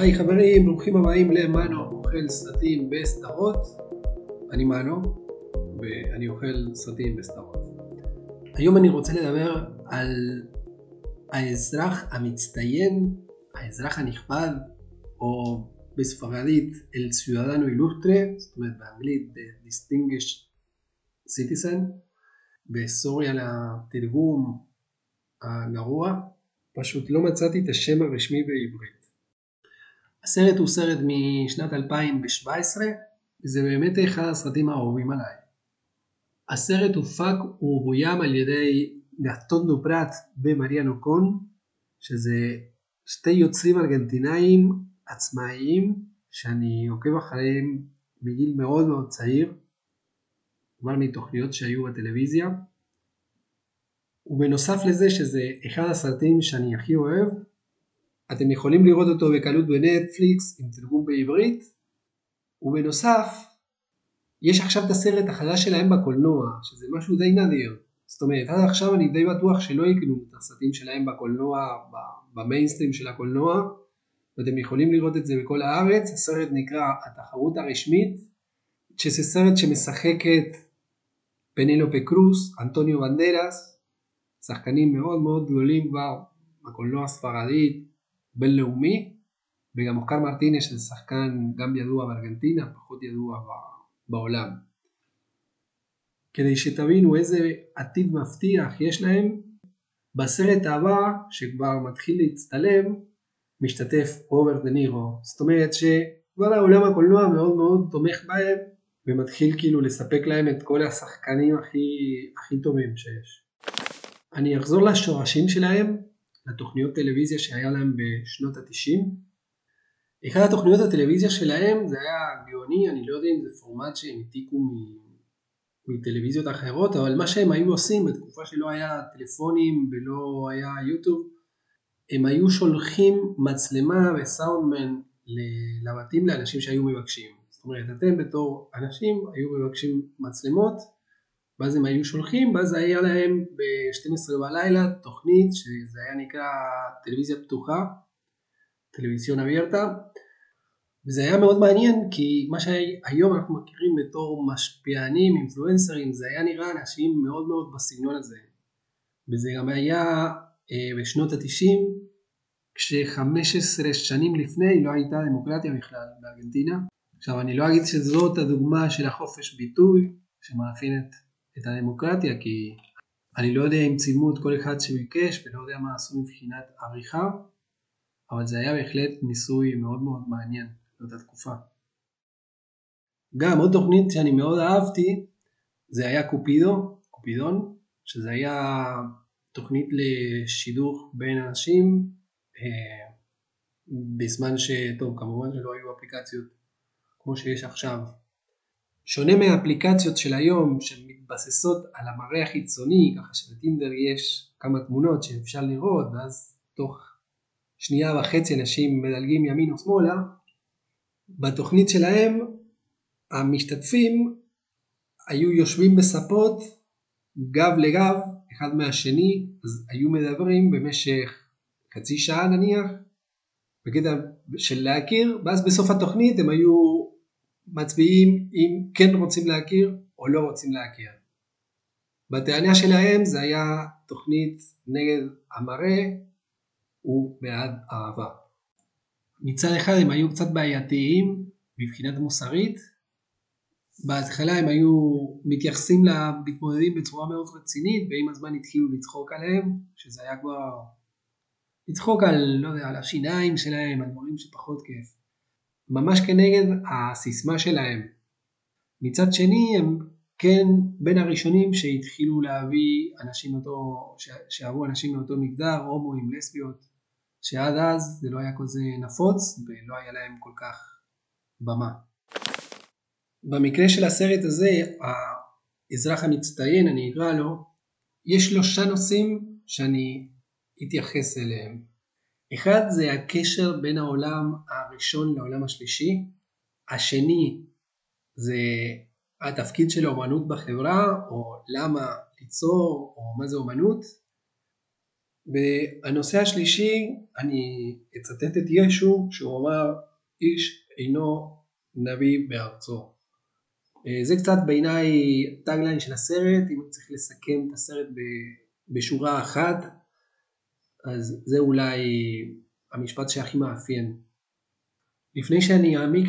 היי חברים, ברוכים הבאים למאנו אוכל סרטים בסדרות. אני מאנו, ואני אוכל סרטים בסדרות. היום אני רוצה לדבר על האזרח המצטיין, האזרח הנכבד, או בספרדית אל ציודנו אילוסטרה, זאת אומרת באנגלית The Distinguished Citizen, בסוריה לתרגום הגרוע, פשוט לא מצאתי את השם הרשמי בעברית. הסרט הוא סרט משנת 2017, וזה באמת אחד הסרטים האהובים עליי. הסרט הופק ובוים על ידי גסטון דופרט ומריאנו קון, שזה שתי יוצרים ארגנטינאים עצמאיים שאני עוקב אחריהם מגיל מאוד מאוד צעיר, כבר מתוכניות שהיו בטלוויזיה. ובנוסף לזה שזה אחד הסרטים שאני הכי אוהב, אתם יכולים לראות אותו בקלות בנטפליקס עם תרגום בעברית, ובנוסף, יש עכשיו את הסרט החדש שלהם בקולנוע, שזה משהו די נדיר. זאת אומרת, עד עכשיו אני די בטוח שלא יקנו את הסרטים שלהם בקולנוע, במיינסטרים של הקולנוע, ואתם יכולים לראות את זה בכל הארץ. הסרט נקרא התחרות הרשמית, שזה סרט שמשחקת פנלופה קרוס, אנטוניו בנדרס, שחקנים מאוד מאוד גדולים כבר בקולנוע הספרדית, בינלאומי, וגם אוקר מרטינס שזה שחקן גם ידוע בארגנטינה, פחות ידוע בעולם. כדי שתבינו איזה עתיד מבטיח יש להם, בסרט הבא שכבר מתחיל להצטלם, משתתף רוברט נירו. זאת אומרת שכבר העולם הקולנוע מאוד מאוד תומך בהם ומתחיל כאילו לספק להם את כל השחקנים הכי, הכי טובים שיש. אני אחזור לשורשים שלהם, לתוכניות טלוויזיה שהיה להם בשנות התשעים. אחד התוכניות הטלוויזיה שלהם זה היה גאוני, אני לא יודע אם זה פורמט שהם העתיקו מטלוויזיות אחרות, אבל מה שהם היו עושים בתקופה שלא היה טלפונים ולא היה יוטיוב, הם היו שולחים מצלמה וסאונדמן לבתים לאנשים שהיו מבקשים. זאת אומרת, אתם בתור אנשים היו מבקשים מצלמות, ואז הם היו שולחים, ואז היה להם ב-12 בלילה תוכנית שזה היה נקרא טלוויזיה פתוחה, טלוויזיון אביירטה, וזה היה מאוד מעניין כי מה שהיום אנחנו מכירים בתור משפיענים, אינפלואנסרים, זה היה נראה אנשים מאוד מאוד בסגנון הזה. וזה גם היה אה, בשנות התשעים, כש-15 שנים לפני לא הייתה דמוקרטיה בכלל בארגנטינה. עכשיו אני לא אגיד שזאת הדוגמה של החופש ביטוי שמאפיינת הדמוקרטיה כי אני לא יודע אם צילמו את כל אחד שביקש ולא יודע מה עשו מבחינת עריכה אבל זה היה בהחלט ניסוי מאוד מאוד מעניין באותה תקופה. גם עוד תוכנית שאני מאוד אהבתי זה היה קופידו, קופידון, שזה היה תוכנית לשידוך בין אנשים אה, בזמן שטוב כמובן שלא היו אפליקציות כמו שיש עכשיו. שונה מהאפליקציות של היום שמתבססות על המראה החיצוני ככה שבטינדר יש כמה תמונות שאפשר לראות ואז תוך שנייה וחצי אנשים מדלגים ימין או שמאלה בתוכנית שלהם המשתתפים היו יושבים בספות גב לגב אחד מהשני אז היו מדברים במשך חצי שעה נניח בקטע של להכיר ואז בסוף התוכנית הם היו מצביעים אם כן רוצים להכיר או לא רוצים להכיר. בטענה שלהם זה היה תוכנית נגד המראה ובעד אהבה. מצד אחד הם היו קצת בעייתיים מבחינת מוסרית, בהתחלה הם היו מתייחסים למתמודדים בצורה מאוד רצינית ועם הזמן התחילו לצחוק עליהם, שזה היה כבר לצחוק על, לא יודע, על השיניים שלהם, על דברים שפחות כיף. ממש כנגד הסיסמה שלהם. מצד שני הם כן בין הראשונים שהתחילו להביא אנשים מאותו, שאהבו אנשים מאותו מגדר, הומואים, לסביות, שעד אז זה לא היה כזה נפוץ ולא היה להם כל כך במה. במקרה של הסרט הזה, האזרח המצטיין, אני אקרא לו, יש שלושה נושאים שאני אתייחס אליהם. אחד זה הקשר בין העולם הראשון לעולם השלישי, השני זה התפקיד של האומנות בחברה, או למה ליצור, או מה זה אומנות, והנושא השלישי, אני אצטט את ישו, שהוא אמר, איש אינו נביא בארצו. אה, זה קצת בעיניי tagline של הסרט, אם צריך לסכם את הסרט בשורה אחת, אז זה אולי המשפט שהכי מאפיין. לפני שאני אעמיק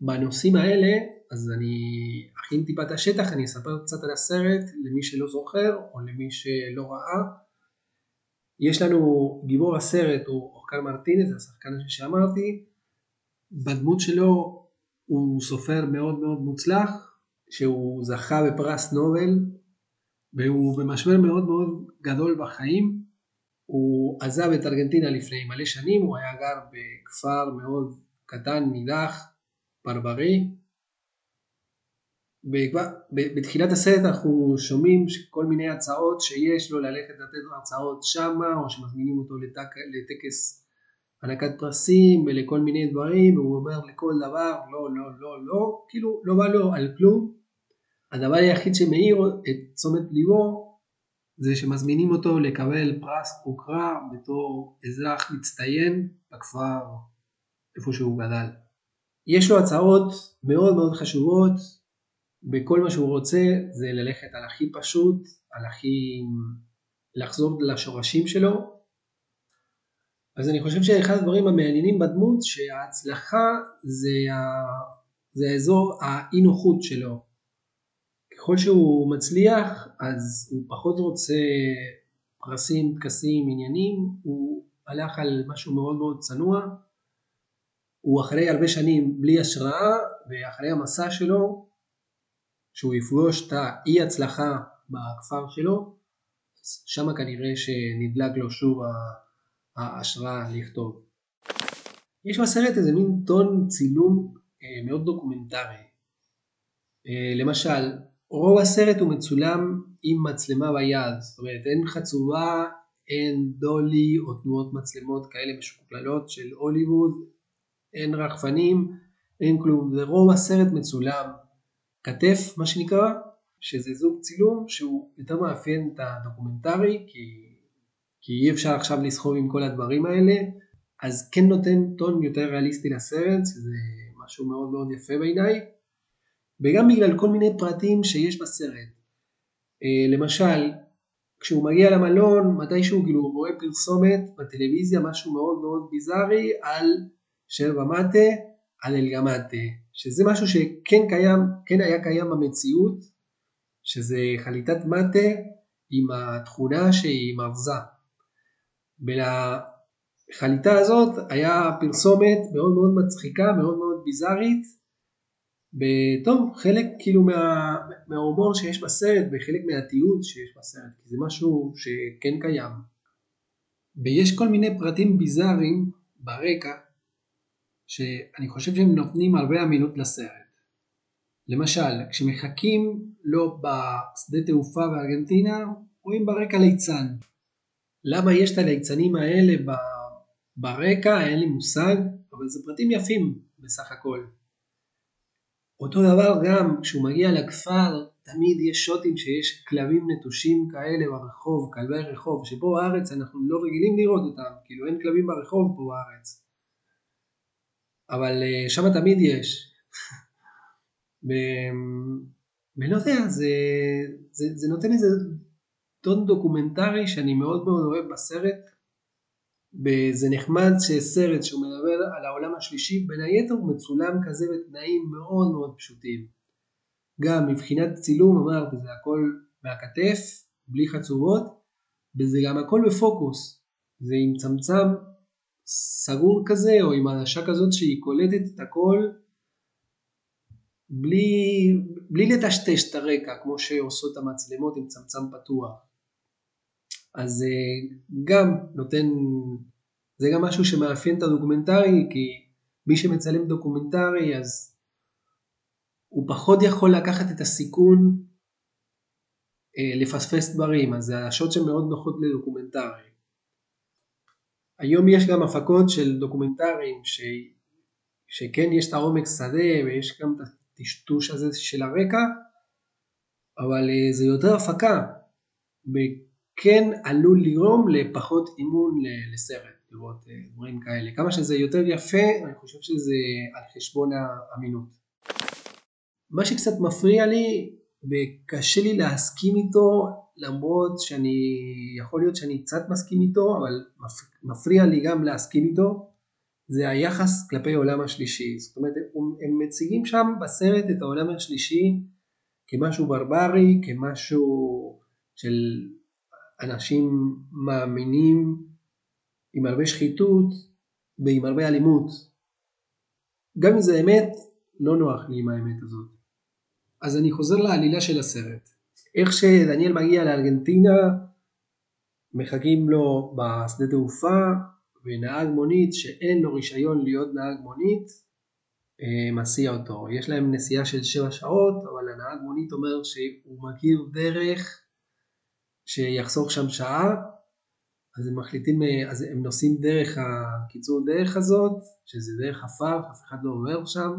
בנושאים האלה, אז אני אכין טיפה את השטח, אני אספר קצת על הסרט למי שלא זוכר או למי שלא ראה. יש לנו גיבור הסרט הוא אורקל מרטינס, השחקן שאמרתי, בדמות שלו הוא סופר מאוד מאוד מוצלח, שהוא זכה בפרס נובל, והוא במשבר מאוד מאוד גדול בחיים. הוא עזב את ארגנטינה לפני מלא שנים, הוא היה גר בכפר מאוד קטן, נידח, פרברי. בתחילת הסרט אנחנו שומעים כל מיני הצעות שיש לו ללכת לתת הרצאות שמה, או שמזמינים אותו לטקס הענקת פרסים ולכל מיני דברים, והוא אומר לכל דבר לא, לא, לא, לא, כאילו לא בא לו על כלום. הדבר היחיד שמאיר את תשומת ליבו זה שמזמינים אותו לקבל פרס הוקרה בתור אזרח מצטיין בכפר איפה שהוא גדל. יש לו הצעות מאוד מאוד חשובות, וכל מה שהוא רוצה זה ללכת על הכי פשוט, על הכי... לחזור לשורשים שלו. אז אני חושב שאחד הדברים המעניינים בדמות שההצלחה זה, ה... זה האזור האי נוחות שלו. ככל שהוא מצליח אז הוא פחות רוצה פרסים, טקסים, עניינים, הוא הלך על משהו מאוד מאוד צנוע, הוא אחרי הרבה שנים בלי השראה ואחרי המסע שלו שהוא יפגוש את האי הצלחה בכפר שלו, שם כנראה שנדלק לו שוב ההשראה לכתוב. יש בסרט איזה מין טון צילום אה, מאוד דוקומנטרי. אה, למשל, רוב הסרט הוא מצולם עם מצלמה ביד, זאת אומרת אין חצובה, אין dolly או תנועות מצלמות כאלה משוכללות של הוליווד, אין רחפנים, אין כלום, זה רוב הסרט מצולם כתף מה שנקרא, שזה זוג צילום שהוא יותר מאפיין את הדוקומנטרי כי, כי אי אפשר עכשיו לסחוב עם כל הדברים האלה, אז כן נותן טון יותר ריאליסטי לסרט, שזה משהו מאוד מאוד יפה בעיניי. וגם בגלל כל מיני פרטים שיש בסרט. אה, למשל, כשהוא מגיע למלון, מתישהו כאילו רואה פרסומת בטלוויזיה, משהו מאוד מאוד ביזארי, על שרבה מטה, על אלגמטה, שזה משהו שכן קיים, כן היה קיים במציאות, שזה חליטת מטה עם התכונה שהיא מבזה. ולחליטה הזאת היה פרסומת מאוד מאוד מצחיקה, מאוד מאוד ביזארית, וטוב, חלק כאילו מה, מההומור שיש בסרט וחלק מהתיעוד שיש בסרט, כי זה משהו שכן קיים. ויש כל מיני פרטים ביזאריים ברקע, שאני חושב שהם נותנים הרבה אמינות לסרט. למשל, כשמחכים לו בשדה תעופה בארגנטינה, רואים ברקע ליצן. למה יש את הליצנים האלה ברקע, אין לי מושג, אבל זה פרטים יפים בסך הכל. אותו דבר גם כשהוא מגיע לכפר תמיד יש שוטים שיש כלבים נטושים כאלה ברחוב, כלבי רחוב, שפה בארץ אנחנו לא רגילים לראות אותם, כאילו אין כלבים ברחוב פה בארץ. אבל אה, שם תמיד יש. ואני לא יודע, זה, זה, זה נותן איזה טון דוקומנטרי שאני מאוד מאוד אוהב בסרט, וזה נחמד שסרט שהוא מדבר על העולם השלישי בין היתר הוא מצולם כזה בתנאים מאוד מאוד פשוטים. גם מבחינת צילום אמרתי זה הכל מהכתף בלי חצובות וזה גם הכל בפוקוס זה עם צמצם סגור כזה או עם עדשה כזאת שהיא קולטת את הכל בלי, בלי לטשטש את הרקע כמו שעושות המצלמות עם צמצם פתוח. אז אה, גם נותן, זה גם משהו שמאפיין את הדוקומנטרי, כי מי שמצלם דוקומנטרי אז הוא פחות יכול לקחת את הסיכון אה, לפספס דברים, אז זה השוט שמאוד נוחות לדוקומנטרי. היום יש גם הפקות של דוקומנטרים ש... שכן יש את העומק שדה ויש גם את הטשטוש הזה של הרקע, אבל אה, זה יותר הפקה. כן עלול לגרום לפחות אימון לסרט, לראות אה, דברים כאלה. כמה שזה יותר יפה, אני חושב שזה על חשבון האמינות. מה שקצת מפריע לי, וקשה לי להסכים איתו, למרות שאני, יכול להיות שאני קצת מסכים איתו, אבל מפריע לי גם להסכים איתו, זה היחס כלפי העולם השלישי. זאת אומרת, הם מציגים שם בסרט את העולם השלישי כמשהו ברברי, כמשהו של אנשים מאמינים עם הרבה שחיתות ועם הרבה אלימות. גם אם זה אמת, לא נוח לי עם האמת הזאת. אז אני חוזר לעלילה של הסרט. איך שדניאל מגיע לארגנטינה, מחכים לו בשדה תעופה, ונהג מונית שאין לו רישיון להיות נהג מונית, אה, מסיע אותו. יש להם נסיעה של 7 שעות, אבל הנהג מונית אומר שהוא מכיר דרך שיחסוך שם שעה, אז הם מחליטים, אה, אז הם נוסעים דרך הקיצור דרך הזאת, שזה דרך עפר, אף אחד לא עובר שם,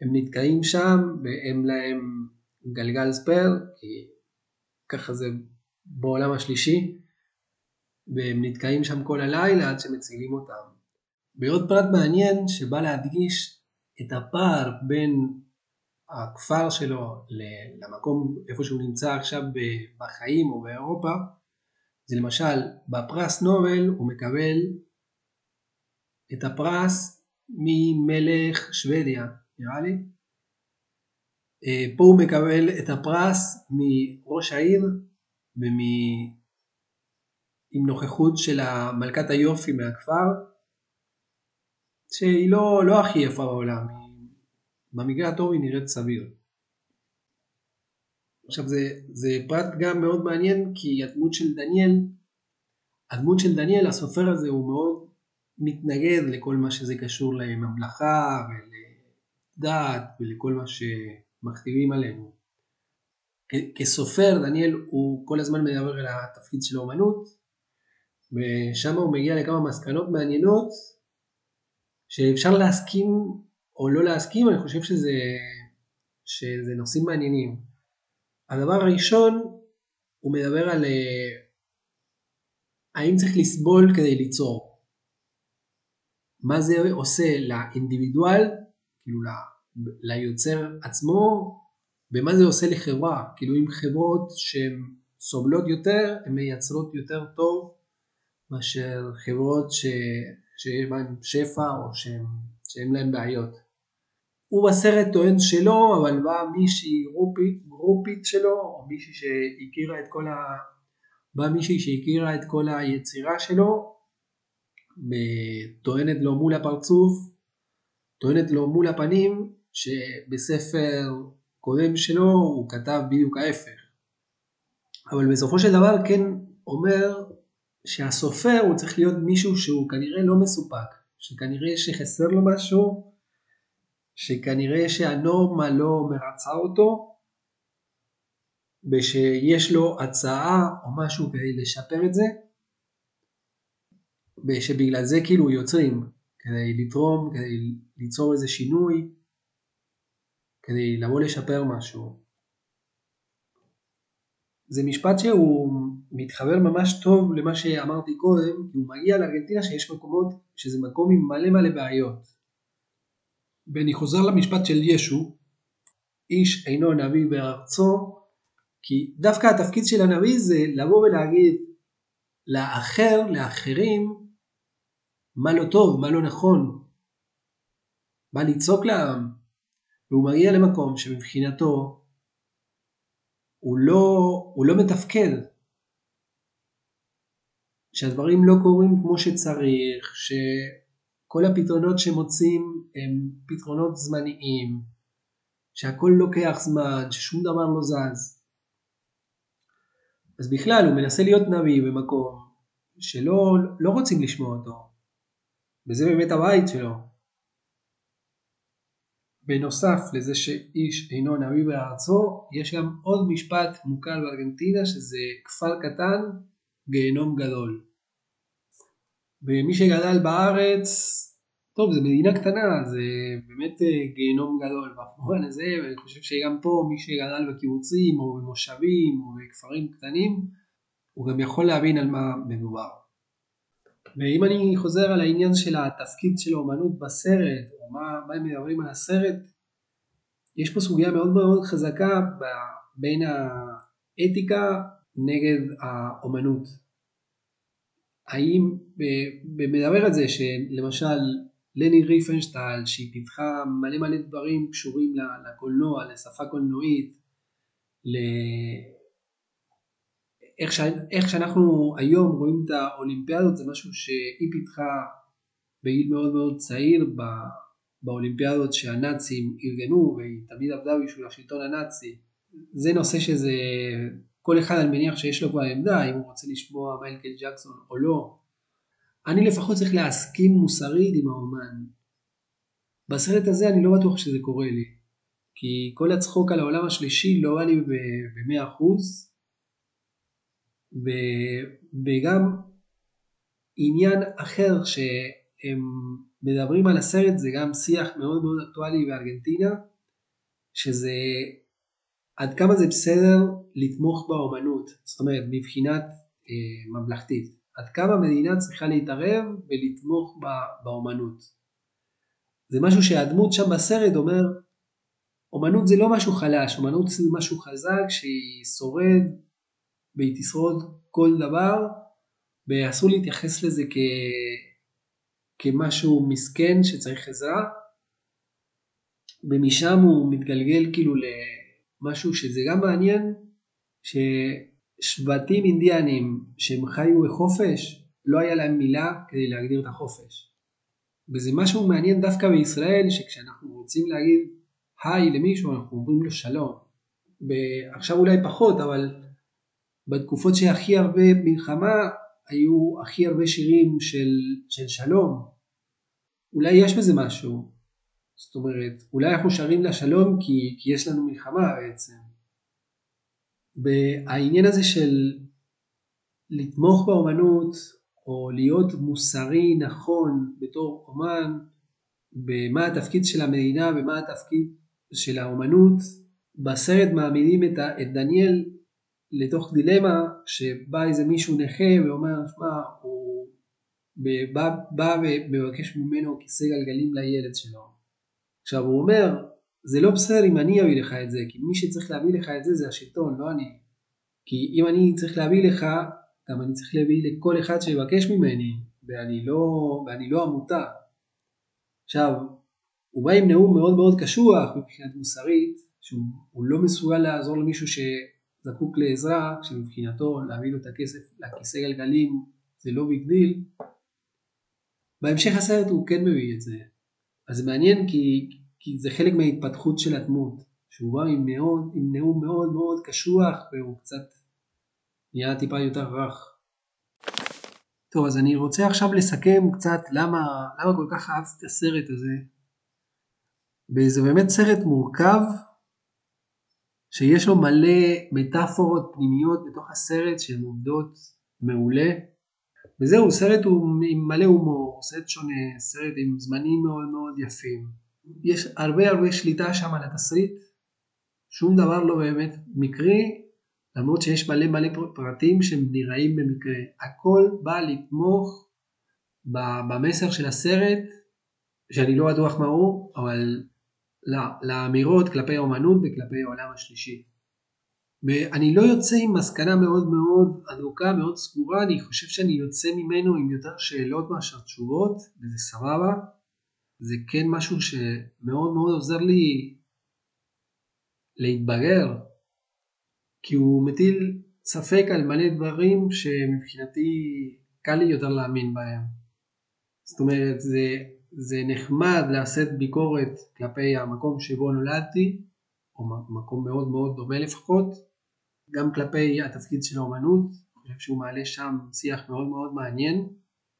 הם נתקעים שם ואין להם גלגל ספייר, כי ככה זה בעולם השלישי, והם נתקעים שם כל הלילה עד שמצילים אותם. ועוד פרט מעניין שבא להדגיש את הפער בין הכפר שלו למקום איפה שהוא נמצא עכשיו בחיים או באירופה, זה למשל בפרס נובל הוא מקבל את הפרס ממלך שוודיה נראה לי, אה, פה הוא מקבל את הפרס מראש העיר ומ... עם נוכחות של מלכת היופי מהכפר שהיא לא, לא הכי יפה בעולם, במקרה הטוב היא נראית סביר. עכשיו זה, זה פרט גם מאוד מעניין כי הדמות של דניאל, הדמות של דניאל הסופר הזה הוא מאוד מתנגד לכל מה שזה קשור לממלכה ולדת ולכל מה שמכתיבים עלינו. כסופר דניאל הוא כל הזמן מדבר על התפקיד של האומנות ושם הוא מגיע לכמה מסקנות מעניינות שאפשר להסכים או לא להסכים, אני חושב שזה, שזה נושאים מעניינים. הדבר הראשון, הוא מדבר על אה, האם צריך לסבול כדי ליצור. מה זה עושה לאינדיבידואל, כאילו ליוצר עצמו, ומה זה עושה לחברה. כאילו אם חברות שהן סובלות יותר, הן מייצרות יותר טוב מאשר חברות ש... שיש בהן שפע או שאין להן בעיות. הוא בסרט טוען שלא, אבל באה מישהי גרופית, גרופית שלו, או מישהי שהכירה את כל ה... באה מישהי שהכירה את כל היצירה שלו, וטוענת לו מול הפרצוף, טוענת לו מול הפנים, שבספר קודם שלו הוא כתב בדיוק ההפך. אבל בסופו של דבר כן אומר שהסופר הוא צריך להיות מישהו שהוא כנראה לא מסופק, שכנראה שחסר לו משהו, שכנראה שהנורמה לא מרצה אותו, ושיש לו הצעה או משהו כדי לשפר את זה, ושבגלל זה כאילו יוצרים, כדי לתרום, כדי ליצור איזה שינוי, כדי לבוא לשפר משהו. זה משפט שהוא מתחבר ממש טוב למה שאמרתי קודם, כי הוא מגיע לארגנטינה שיש מקומות שזה מקום עם מלא מלא בעיות. ואני חוזר למשפט של ישו, איש אינו נביא בארצו, כי דווקא התפקיד של הנביא זה לבוא ולהגיד לאחר, לאחרים, מה לא טוב, מה לא נכון, מה לצעוק לעם, והוא מגיע למקום שמבחינתו הוא לא, הוא לא מתפקד, שהדברים לא קורים כמו שצריך, שכל הפתרונות שמוצאים הם פתרונות זמניים, שהכל לוקח זמן, ששום דבר לא זז. אז בכלל הוא מנסה להיות נביא במקום שלא לא רוצים לשמוע אותו, וזה באמת הבית שלו. בנוסף לזה שאיש אינו נביא בארצו, יש גם עוד משפט מוכר בארגנטינה שזה כפר קטן, גיהנום גדול. ומי שגדל בארץ, טוב זה מדינה קטנה, זה באמת אה, גיהנום גדול במובן הזה, ואני חושב שגם פה מי שגדל בקיבוצים או במושבים או בכפרים קטנים, הוא גם יכול להבין על מה מדובר. ואם אני חוזר על העניין של התפקיד של האומנות בסרט, או מה, מה הם מדברים על הסרט, יש פה סוגיה מאוד מאוד חזקה בין האתיקה נגד האומנות. האם, מדבר על זה שלמשל לני ריפנשטל שהיא פיתחה מלא מלא דברים קשורים לקולנוע, לשפה קולנועית, איך, ש... איך שאנחנו היום רואים את האולימפיאדות זה משהו שהיא פיתחה בגיל מאוד מאוד צעיר בא... באולימפיאדות שהנאצים ארגנו והיא תמיד עבדה בשביל השלטון הנאצי. זה נושא שזה, כל אחד אני מניח שיש לו כבר עמדה אם הוא רוצה לשמוע מייקל ג'קסון או לא. אני לפחות צריך להסכים מוסרית עם האומן. בסרט הזה אני לא בטוח שזה קורה לי. כי כל הצחוק על העולם השלישי לא בא לי ב-100%. וגם עניין אחר שהם מדברים על הסרט זה גם שיח מאוד מאוד אקטואלי בארגנטינה, שזה עד כמה זה בסדר לתמוך באומנות, זאת אומרת מבחינת אה, ממלכתית, עד כמה המדינה צריכה להתערב ולתמוך באומנות. זה משהו שהדמות שם בסרט אומר, אומנות זה לא משהו חלש, אומנות זה משהו חזק שהיא שורד והיא תשרוד כל דבר, ואסור להתייחס לזה כ... כמשהו מסכן שצריך עזרה, ומשם הוא מתגלגל כאילו למשהו שזה גם מעניין, ששבטים אינדיאנים שהם חיו בחופש, לא היה להם מילה כדי להגדיר את החופש. וזה משהו מעניין דווקא בישראל, שכשאנחנו רוצים להגיד היי למישהו, אנחנו אומרים לו שלום. ועכשיו אולי פחות, אבל בתקופות שהכי הרבה מלחמה היו הכי הרבה שירים של, של שלום. אולי יש בזה משהו. זאת אומרת, אולי אנחנו שרים לשלום כי, כי יש לנו מלחמה בעצם. והעניין הזה של לתמוך באומנות או להיות מוסרי נכון בתור אומן, במה התפקיד של המדינה ומה התפקיד של האומנות, בסרט מעמידים את, את דניאל לתוך דילמה שבא איזה מישהו נכה ואומר, שמע, הוא בא, בא ומבקש ממנו כיסא גלגלים לילד שלו. עכשיו הוא אומר, זה לא בסדר אם אני אביא לך את זה, כי מי שצריך להביא לך את זה זה השלטון, לא אני. כי אם אני צריך להביא לך, גם אני צריך להביא לכל אחד שיבקש ממני, ואני לא, ואני לא עמותה. עכשיו, הוא בא עם נאום מאוד מאוד קשוח מבחינת מוסרית, שהוא לא מסוגל לעזור למישהו ש... זקוק לעזרה, שמבחינתו להביא לו את הכסף לכיסא גלגלים זה לא big deal, בהמשך הסרט הוא כן מביא את זה. אז זה מעניין כי, כי זה חלק מההתפתחות של הדמות, שהוא בא עם, מאוד, עם נאום מאוד מאוד קשוח והוא קצת נהיה טיפה יותר רך. טוב אז אני רוצה עכשיו לסכם קצת למה, למה כל כך אהבתי את הסרט הזה. וזה באמת סרט מורכב שיש לו מלא מטאפורות פנימיות בתוך הסרט שהן עובדות מעולה. וזהו, סרט הוא עם מלא הומור, סרט שונה, סרט עם זמנים מאוד מאוד יפים. יש הרבה הרבה שליטה שם על התסריט, שום דבר לא באמת מקרי, למרות שיש מלא מלא פרטים שהם נראים במקרה. הכל בא לתמוך במסר של הסרט, שאני לא בטוח מה הוא, אבל לאמירות כלפי האומנות וכלפי העולם השלישי. ואני לא יוצא עם מסקנה מאוד מאוד אדוקה, מאוד סגורה, אני חושב שאני יוצא ממנו עם יותר שאלות מאשר תשובות, וזה סבבה. זה כן משהו שמאוד מאוד עוזר לי להתבגר, כי הוא מטיל ספק על מלא דברים שמבחינתי קל לי יותר להאמין בהם. זאת אומרת, זה זה נחמד לעשות ביקורת כלפי המקום שבו נולדתי, או מקום מאוד מאוד דומה לפחות, גם כלפי התפקיד של האומנות, אני חושב שהוא מעלה שם שיח מאוד מאוד מעניין,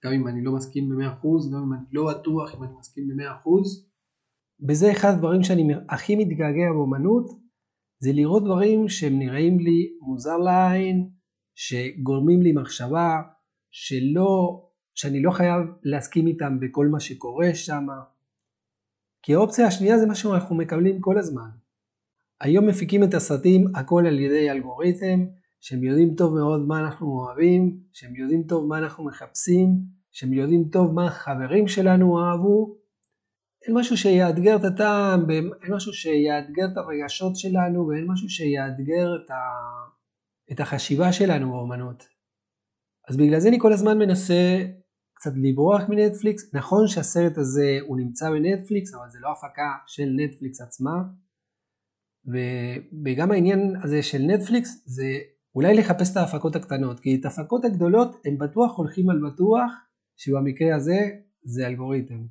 גם אם אני לא מסכים ב-100%, גם אם אני לא בטוח אם אני מסכים ב-100%. וזה אחד הדברים שאני הכי מתגעגע באומנות, זה לראות דברים שהם נראים לי מוזר לעין, שגורמים לי מחשבה, שלא שאני לא חייב להסכים איתם בכל מה שקורה שם. כי האופציה השנייה זה מה שאנחנו מקבלים כל הזמן. היום מפיקים את הסרטים הכל על ידי אלגוריתם, שהם יודעים טוב מאוד מה אנחנו אוהבים, שהם יודעים טוב מה אנחנו מחפשים, שהם יודעים טוב מה החברים שלנו אהבו. אין משהו שיאתגר את הטעם, אין משהו שיאתגר את הרגשות שלנו ואין משהו שיאתגר את, ה... את החשיבה שלנו באמנות. אז בגלל זה אני כל הזמן מנסה קצת לברוח מנטפליקס. נכון שהסרט הזה הוא נמצא בנטפליקס, אבל זה לא הפקה של נטפליקס עצמה. וגם העניין הזה של נטפליקס זה אולי לחפש את ההפקות הקטנות, כי את ההפקות הגדולות הם בטוח הולכים על בטוח, שבמקרה הזה זה אלגוריתם.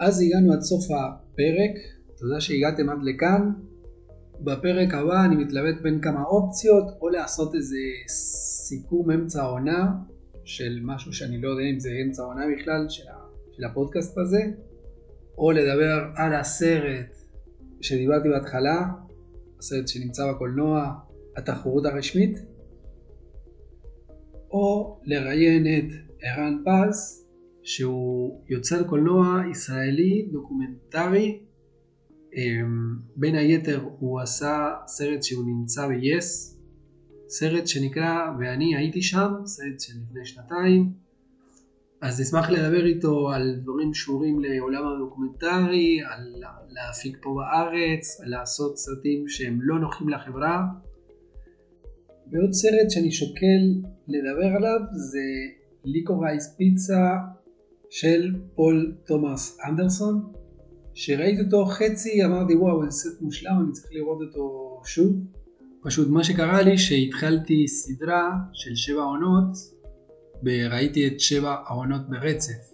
אז הגענו עד סוף הפרק, תודה שהגעתם עד לכאן. בפרק הבא אני מתלבט בין כמה אופציות, או לעשות איזה סיכום אמצע העונה, של משהו שאני לא יודע אם זה אמצע העונה בכלל, של הפודקאסט הזה, או לדבר על הסרט שדיברתי בהתחלה, הסרט שנמצא בקולנוע, התחרות הרשמית, או לראיין את ערן פז, שהוא יוצר קולנוע ישראלי דוקומנטרי, אמ, בין היתר הוא עשה סרט שהוא נמצא ב-yes, סרט שנקרא ואני הייתי שם, סרט של לפני שנתיים, אז נשמח לדבר איתו על דברים שקשורים לעולם הדוקומנטרי, על להפיק פה בארץ, על לעשות סרטים שהם לא נוחים לחברה. ועוד סרט שאני שוקל לדבר עליו זה ליקורייס פיצה של פול תומאס אנדרסון, שראיתי אותו חצי אמרתי וואו זה סרט מושלם אני צריך לראות אותו שוב. פשוט מה שקרה לי שהתחלתי סדרה של שבע עונות וראיתי את שבע העונות ברצף.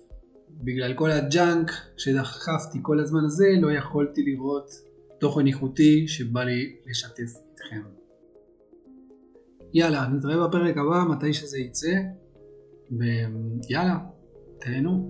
בגלל כל הג'אנק שדחפתי כל הזמן הזה לא יכולתי לראות תוכן איכותי שבא לי לשתף איתכם. יאללה, נתראה בפרק הבא מתי שזה יצא ויאללה, תהנו.